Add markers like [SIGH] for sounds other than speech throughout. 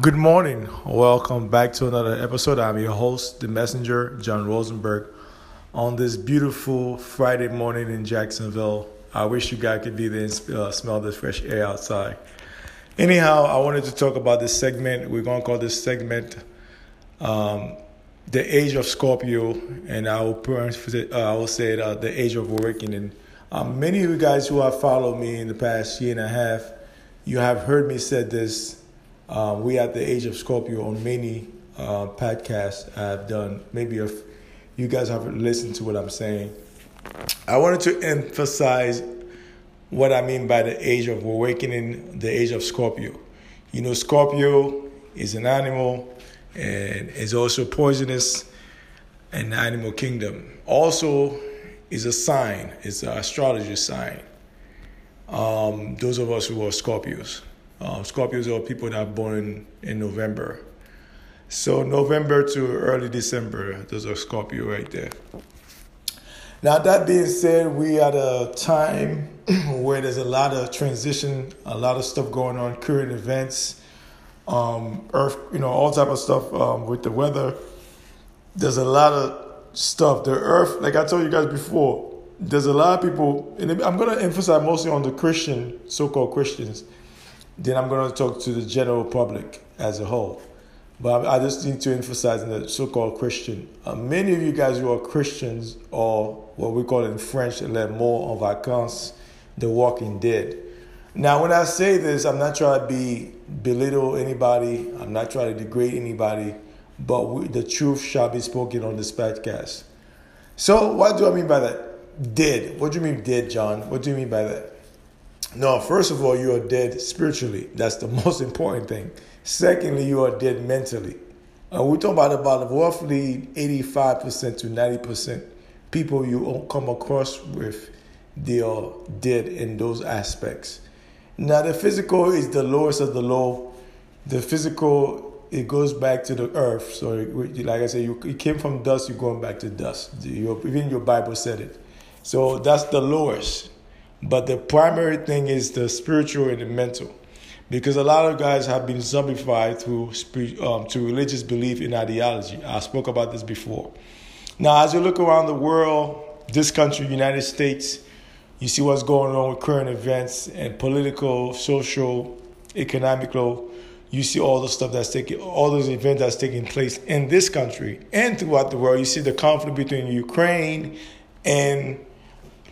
Good morning. Welcome back to another episode. I'm your host, the messenger, John Rosenberg. On this beautiful Friday morning in Jacksonville, I wish you guys could be there and uh, smell the fresh air outside. Anyhow, I wanted to talk about this segment. We're going to call this segment um, The Age of Scorpio, and I will, uh, I will say uh, The Age of Awakening. Um, many of you guys who have followed me in the past year and a half, you have heard me say this um, we at the age of Scorpio on many uh, podcasts I've done. Maybe if you guys have listened to what I'm saying, I wanted to emphasize what I mean by the age of awakening, the age of Scorpio. You know, Scorpio is an animal and is also poisonous in the animal kingdom. Also, is a sign, it's an astrology sign. Um, those of us who are Scorpios. Um, Scorpios are people that are born in November. So November to early December, those are Scorpio right there. Now that being said, we at a time [CLEARS THROAT] where there's a lot of transition, a lot of stuff going on, current events, um, earth, you know, all type of stuff um, with the weather. There's a lot of stuff. The earth, like I told you guys before, there's a lot of people, and I'm to emphasize mostly on the Christian, so-called Christians then I'm going to talk to the general public as a whole. But I just need to emphasize in the so-called Christian. Uh, many of you guys who are Christians, or what we call in French, les morts en vacances, the walking dead. Now, when I say this, I'm not trying to be belittle anybody. I'm not trying to degrade anybody. But we, the truth shall be spoken on this podcast. So, what do I mean by that? Dead. What do you mean dead, John? What do you mean by that? No, first of all, you are dead spiritually. That's the [LAUGHS] most important thing. Secondly, you are dead mentally. Uh, we talk about about roughly 85% to 90% people you come across with, they are dead in those aspects. Now, the physical is the lowest of the low. The physical, it goes back to the earth. So, like I said, you, you came from dust, you're going back to dust. Your, even your Bible said it. So, that's the lowest. But the primary thing is the spiritual and the mental. Because a lot of guys have been zombified through um, to religious belief and ideology. I spoke about this before. Now, as you look around the world, this country, United States, you see what's going on with current events and political, social, economical. You see all the stuff that's taking, all those events that's taking place in this country and throughout the world. You see the conflict between Ukraine and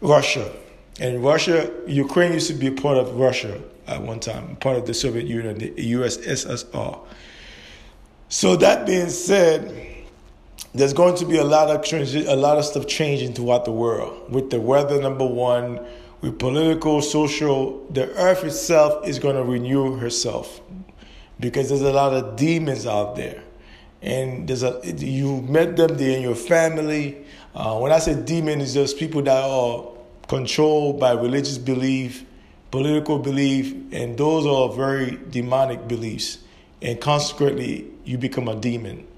Russia. And Russia, Ukraine used to be part of Russia at one time, part of the Soviet Union, the USSR. So that being said, there's going to be a lot of a lot of stuff changing throughout the world with the weather number one, with political, social. The earth itself is going to renew herself because there's a lot of demons out there, and there's a you met them, they're in your family. Uh, when I say demon, it's just people that are controlled by religious belief, political belief, and those are very demonic beliefs. And consequently, you become a demon.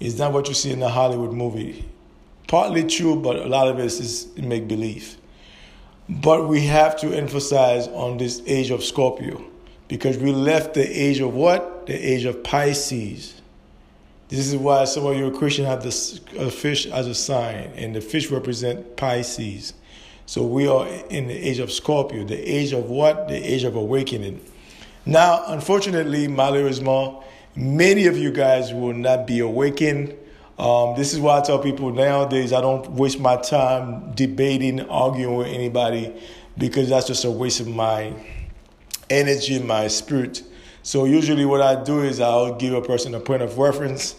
It's not what you see in the Hollywood movie. Partly true, but a lot of it is make believe. But we have to emphasize on this age of Scorpio because we left the age of what? The age of Pisces. This is why some of you Christians have the fish as a sign, and the fish represent Pisces. So we are in the age of Scorpio, the age of what? The age of awakening. Now, unfortunately, malheureusement, many of you guys will not be awakened. Um, this is why I tell people nowadays I don't waste my time debating, arguing with anybody because that's just a waste of my energy, my spirit. So usually what I do is I'll give a person a point of reference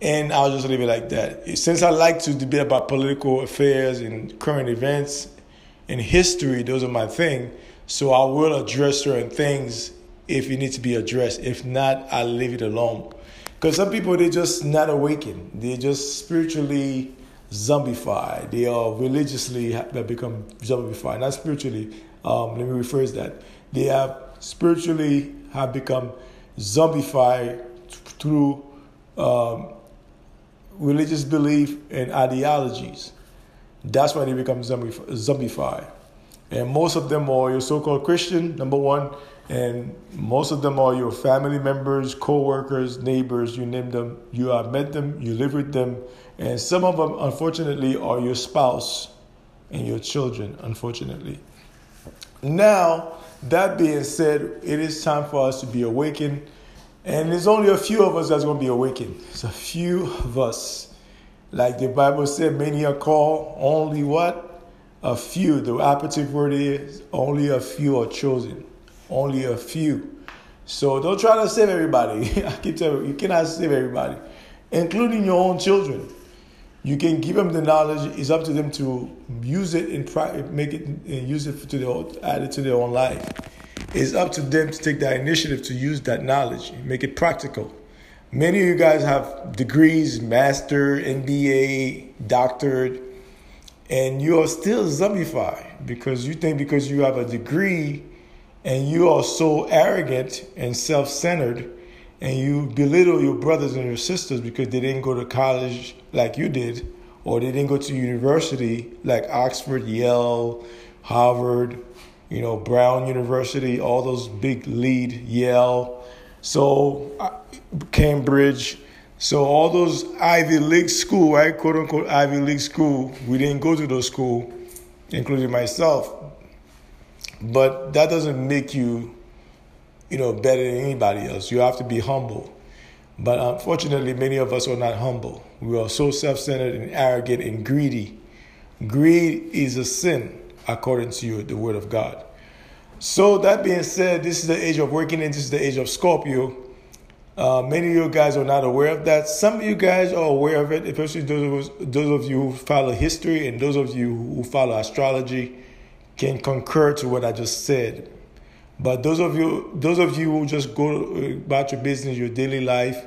and I'll just leave it like that. Since I like to debate about political affairs and current events in history, those are my thing. So I will address certain things if it needs to be addressed. If not, I'll leave it alone. Because some people, they're just not awakened. They're just spiritually zombified. They are religiously have become zombified. Not spiritually. Um, let me rephrase that. They have spiritually have become zombified through um, religious belief and ideologies. That's why they become zombified. And most of them are your so called Christian, number one, and most of them are your family members, co-workers, neighbors, you name them. You have met them, you live with them, and some of them, unfortunately, are your spouse and your children, unfortunately. Now, that being said, it is time for us to be awakened, and there's only a few of us that's going to be awakened. It's a few of us. Like the Bible said, many are called, only what? A few. The operative word is only a few are chosen only a few. So don't try to save everybody. [LAUGHS] I keep telling you, you cannot save everybody, including your own children. You can give them the knowledge. It's up to them to use it and make it and use it to their add it to their own life. It's up to them to take that initiative to use that knowledge, make it practical. Many of you guys have degrees, master, MBA, doctorate, and you are still zombified because you think because you have a degree and you are so arrogant and self centered, and you belittle your brothers and your sisters because they didn't go to college like you did, or they didn't go to university like Oxford, Yale, Harvard, you know, Brown University, all those big lead, Yale, so uh, Cambridge. So all those Ivy League school, right, quote unquote Ivy League school, we didn't go to those school, including myself. But that doesn't make you, you know, better than anybody else. You have to be humble. But unfortunately, many of us are not humble. We are so self centered and arrogant and greedy. Greed is a sin, according to you, the Word of God. So, that being said, this is the age of working, and this is the age of Scorpio. Uh, many of you guys are not aware of that. Some of you guys are aware of it, especially those of, those of you who follow history and those of you who follow astrology can concur to what I just said. But those of you, those of you who just go about your business, your daily life,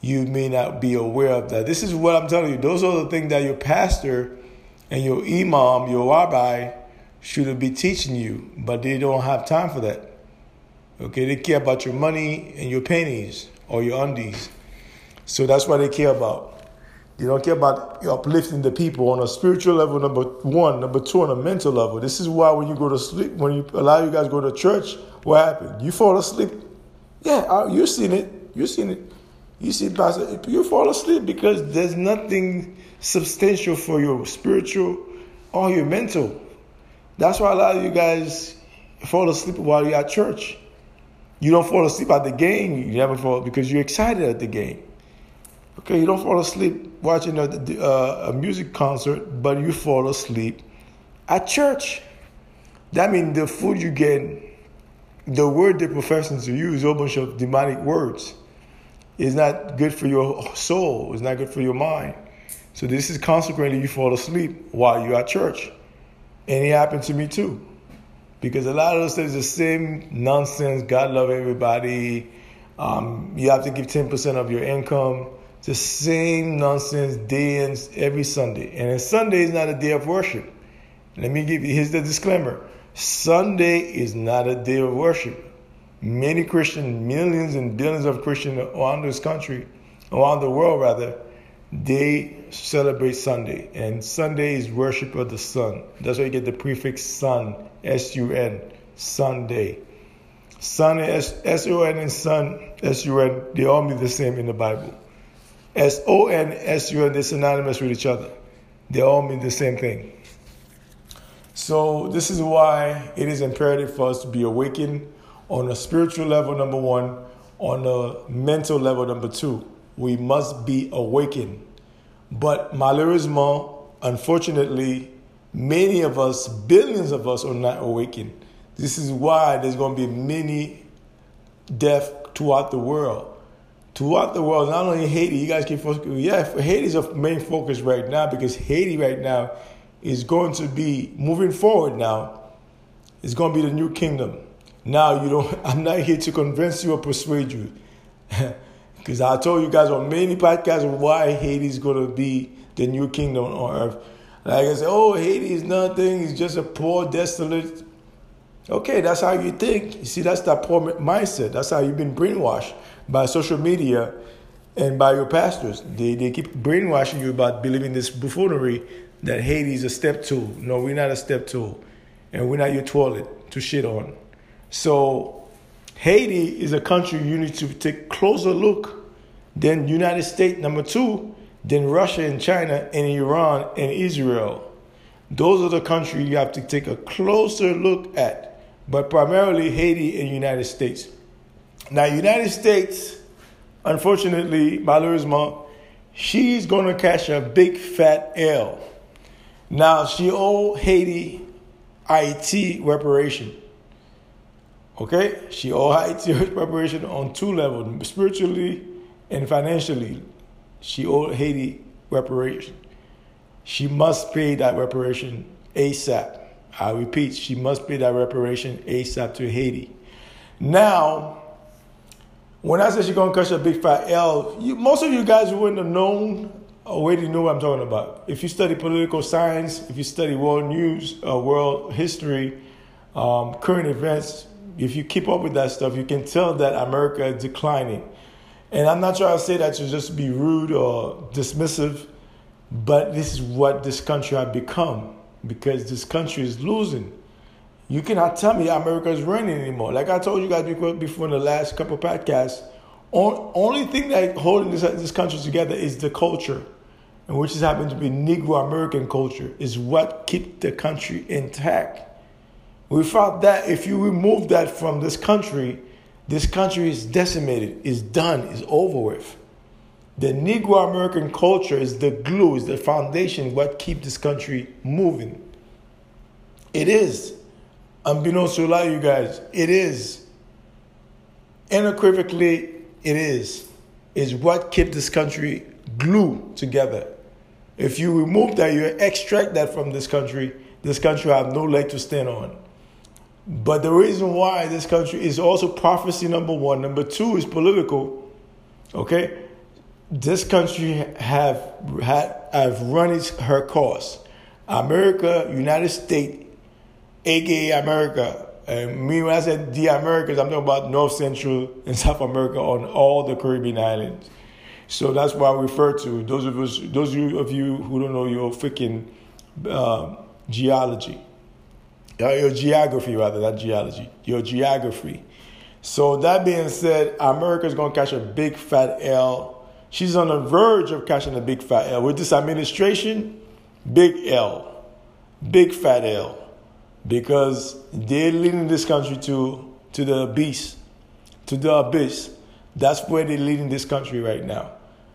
you may not be aware of that. This is what I'm telling you. Those are the things that your pastor and your imam, your rabbi, should be teaching you, but they don't have time for that. Okay, they care about your money and your pennies or your undies. So that's what they care about. They don't care about uplifting the people on a spiritual level, number one. Number two, on a mental level. This is why when you go to sleep, when you allow you guys go to church, what happened? You fall asleep. Yeah, you've seen it. You've seen it. You see, Pastor, you fall asleep because there's nothing substantial for your spiritual or your mental. That's why a lot of you guys fall asleep while you're at church. You don't fall asleep at the game. You never fall because you're excited at the game. Okay, you don't fall asleep watching a, a music concert, but you fall asleep at church. That means the food you get, the word they're professing to is a bunch of demonic words. It's not good for your soul. It's not good for your mind. So this is consequently you fall asleep while you're at church. And it happened to me too. Because a lot of us is the same nonsense. God love everybody. Um, you have to give 10% of your income the same nonsense day and every Sunday. And Sunday is not a day of worship. Let me give you here's the disclaimer. Sunday is not a day of worship. Many Christians, millions and billions of Christians around this country, around the world rather, they celebrate Sunday. And Sunday is worship of the sun. That's why you get the prefix sun, S U N, Sunday. Sun, S O N and sun, S U N, they all mean the same in the Bible. S O N S U N, they're synonymous with each other. They all mean the same thing. So, this is why it is imperative for us to be awakened on a spiritual level, number one, on a mental level, number two. We must be awakened. But malheureusement, unfortunately, many of us, billions of us, are not awakened. This is why there's going to be many deaths throughout the world throughout the world, not only Haiti, you guys keep focusing. Yeah, Haiti's a main focus right now because Haiti right now is going to be moving forward now. It's going to be the new kingdom. Now you don't. [LAUGHS] I'm not here to convince you or persuade you, [LAUGHS] because I told you guys on many podcasts why Haiti is going to be the new kingdom on earth. Like I said, oh, Haiti is nothing. It's just a poor, desolate. Okay, that's how you think. You see, that's that poor mindset. That's how you've been brainwashed by social media and by your pastors. They, they keep brainwashing you about believing this buffoonery that Haiti is a step tool. No, we're not a step tool. And we're not your toilet to shit on. So Haiti is a country you need to take closer look than United States number two, then Russia and China and Iran and Israel. Those are the countries you have to take a closer look at, but primarily Haiti and United States. Now, United States, unfortunately, malheureusement, she's going to catch a big fat L. Now, she owe Haiti IT reparation. Okay? She owe IT reparation on two levels, spiritually and financially. She owed Haiti reparation. She must pay that reparation ASAP. I repeat, she must pay that reparation ASAP to Haiti. Now, when I said she's gonna catch a big fat L, you, most of you guys wouldn't have known already know what I'm talking about. If you study political science, if you study world news, uh, world history, um, current events, if you keep up with that stuff, you can tell that America is declining. And I'm not trying to say that to just be rude or dismissive, but this is what this country has become because this country is losing. You cannot tell me America is running anymore. Like I told you guys before in the last couple podcasts, only thing that holding this, this country together is the culture, and which has happened to be Negro American culture, is what keep the country intact. We found that if you remove that from this country, this country is decimated, is done, is over with. The Negro American culture is the glue, is the foundation, what keep this country moving. It is. Unbeknownst to a lot of you guys, it is. Unequivocally, it is. Is what keep this country glued together. If you remove that, you extract that from this country, this country have no leg to stand on. But the reason why this country is also prophecy number one, number two is political. Okay, this country have had have run its her course. America, United States, aka America, and me when I said the Americas, I'm talking about North Central and South America on all the Caribbean islands. So that's why I refer to those of us, those of you who don't know your freaking um, geology your geography rather, not geology, your geography. So that being said, America's gonna catch a big fat L. She's on the verge of catching a big fat L. With this administration, big L, big fat L, because they're leading this country to to the abyss, to the abyss. That's where they're leading this country right now.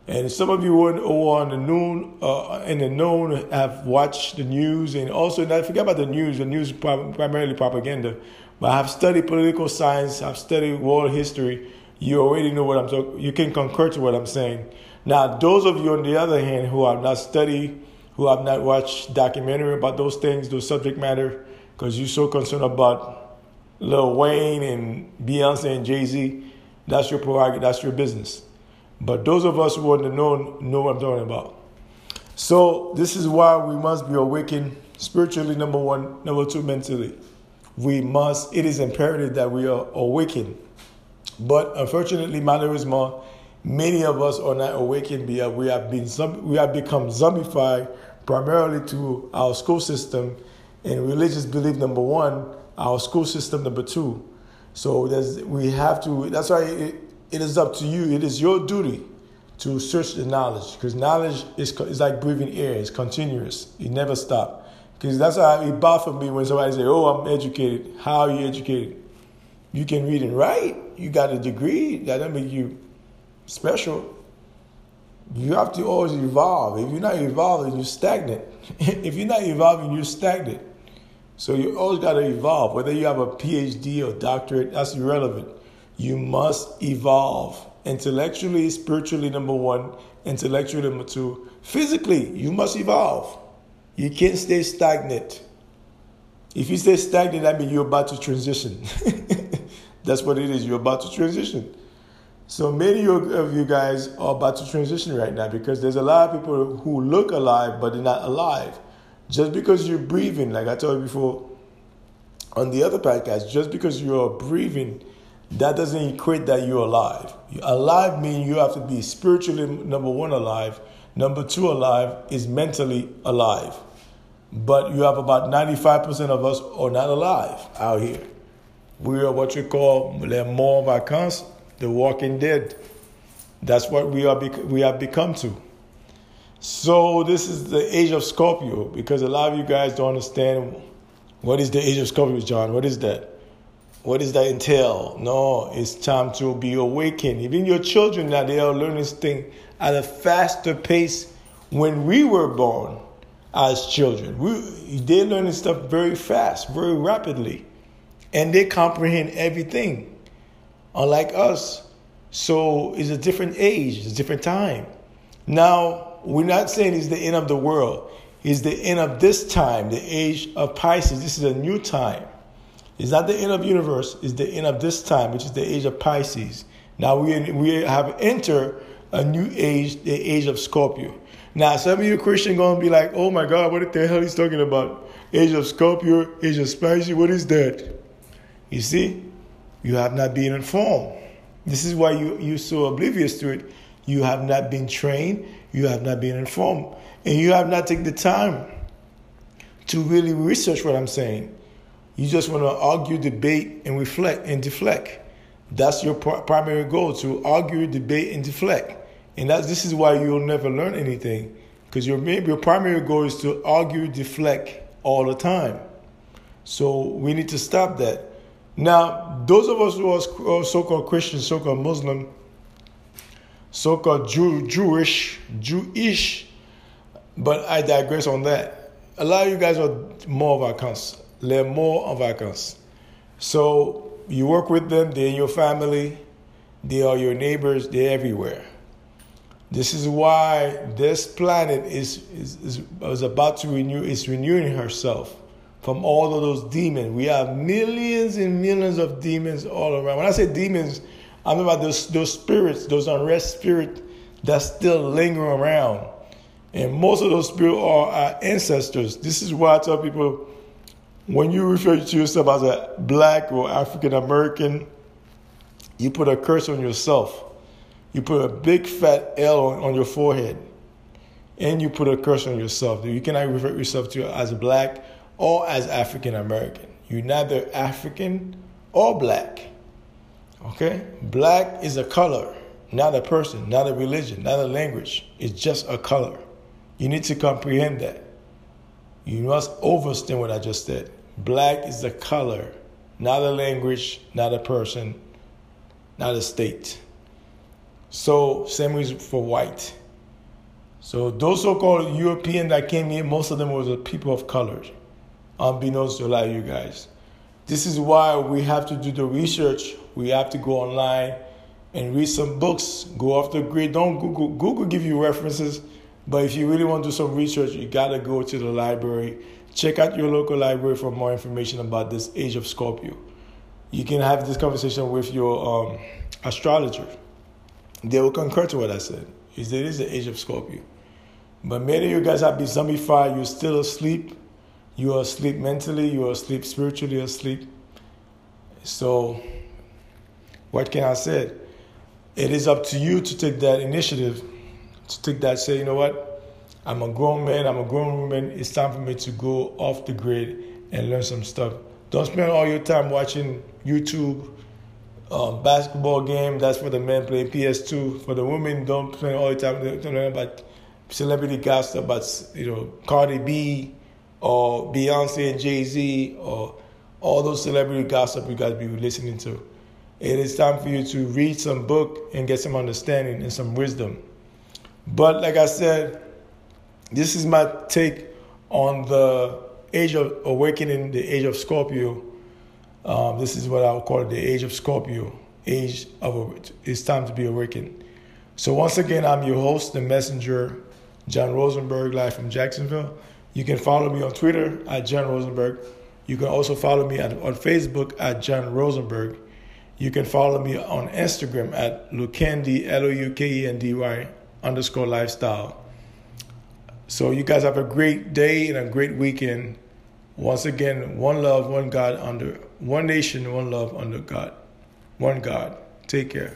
And some of you who are on the noon uh, in the known have watched the news, and also not forget about the news. The news is primarily propaganda, but I've studied political science. I've studied world history. You already know what I'm talking. You can concur to what I'm saying. Now, those of you on the other hand who have not studied, who have not watched documentary about those things, those subject matter, because you're so concerned about Lil Wayne and Beyonce and Jay Z, that's your prerogative. That's your business. But those of us who want to know know what I'm talking about. So this is why we must be awakened spiritually, number one, number two, mentally. We must, it is imperative that we are awakened. But unfortunately, malheureusement, many of us are not awakened because we have been we have become zombified primarily to our school system and religious belief number one, our school system number two. So we have to that's why it, it is up to you. It is your duty to search the knowledge because knowledge is, is like breathing air. It's continuous. It never stops. Because that's how it bothers me when somebody say, "Oh, I'm educated." How are you educated? You can read and write. You got a degree. That doesn't make you special. You have to always evolve. If you're not evolving, you're stagnant. [LAUGHS] if you're not evolving, you're stagnant. So you always got to evolve. Whether you have a PhD or doctorate, that's irrelevant. You must evolve intellectually, spiritually, number one, intellectually, number two. Physically, you must evolve. You can't stay stagnant. If you stay stagnant, that means you're about to transition. [LAUGHS] That's what it is. You're about to transition. So many of you guys are about to transition right now because there's a lot of people who look alive but they're not alive. Just because you're breathing, like I told you before on the other podcast, just because you're breathing that doesn't equate that you're alive. Alive means you have to be spiritually, number one, alive. Number two, alive is mentally alive. But you have about 95% of us are not alive out here. We are what you call les morts vacances, the walking dead. That's what we are. We have become to. So this is the age of Scorpio because a lot of you guys don't understand what is the age of Scorpio, John. What is that? What does that entail? No, it's time to be awakened. Even your children now they are learning this thing at a faster pace when we were born as children. We, they're learning stuff very fast, very rapidly, and they comprehend everything, unlike us. So it's a different age, it's a different time. Now, we're not saying it's the end of the world. It's the end of this time, the age of Pisces. This is a new time. It's not the end of universe, it's the end of this time, which is the age of Pisces. Now we, we have entered a new age, the age of Scorpio. Now, some of you Christian going to be like, oh my God, what the hell he's talking about? Age of Scorpio, age of Pisces, what is that? You see, you have not been informed. This is why you, you're so oblivious to it. You have not been trained, you have not been informed, and you have not taken the time to really research what I'm saying. You just want to argue, debate, and reflect and deflect. That's your primary goal to argue, debate, and deflect. And that's, this is why you'll never learn anything because your, your primary goal is to argue, deflect all the time. So we need to stop that. Now, those of us who are uh, so called Christian, so called Muslim, so called Jew, Jewish, Jewish, but I digress on that. A lot of you guys are more vacances, learn more of vacances. So you work with them, they're in your family, they are your neighbors, they're everywhere. This is why this planet is, is, is, is about to renew, is renewing herself from all of those demons. We have millions and millions of demons all around. When I say demons, I'm about those, those spirits, those unrest spirits that still linger around. And most of those spirits are our ancestors. This is why I tell people when you refer to yourself as a black or African American, you put a curse on yourself. You put a big fat L on, your forehead. And you put a curse on yourself. You cannot refer yourself to as black or as African American. You're neither African or black. Okay? Black is a color, not a person, not a religion, not a language. It's just a color. You need to comprehend that. You must understand what I just said. Black is a color, not a language, not a person, not a state. So same reason for white. So those so-called European that came here, most of them were the people of color, unbeknownst to a lot of you guys. This is why we have to do the research. We have to go online and read some books. Go off the grid. Don't Google. Google give you references, but if you really want to do some research, you gotta go to the library. Check out your local library for more information about this age of Scorpio. You can have this conversation with your um, astrologer they will concur to what I said. Is there is the age of Scorpio. But many of you guys have been zombified. You're still asleep. You are asleep mentally. You are asleep spiritually asleep. So, what can I say? It is up to you to take that initiative, to take that, say, you know what? I'm a grown man, I'm a grown woman. It's time for me to go off the grid and learn some stuff. Don't spend all your time watching YouTube um, basketball game. That's for the men playing PS2. For the women, don't spend all the time. They don't learn about celebrity gossip about you know Cardi B or Beyonce and Jay Z or all those celebrity gossip you guys be listening to. It is time for you to read some book and get some understanding and some wisdom. But like I said, this is my take on the age of awakening, the age of Scorpio um, this is what I would call the age of Scorpio, age of it's time to be awakened. So once again, I'm your host, the messenger, John Rosenberg, live from Jacksonville. You can follow me on Twitter at John Rosenberg. You can also follow me at, on Facebook at John Rosenberg. You can follow me on Instagram at Loukendy, L-O-U-K-E-N-D-Y underscore lifestyle. So you guys have a great day and a great weekend. Once again, one love, one God under one nation, one love under God. One God. Take care.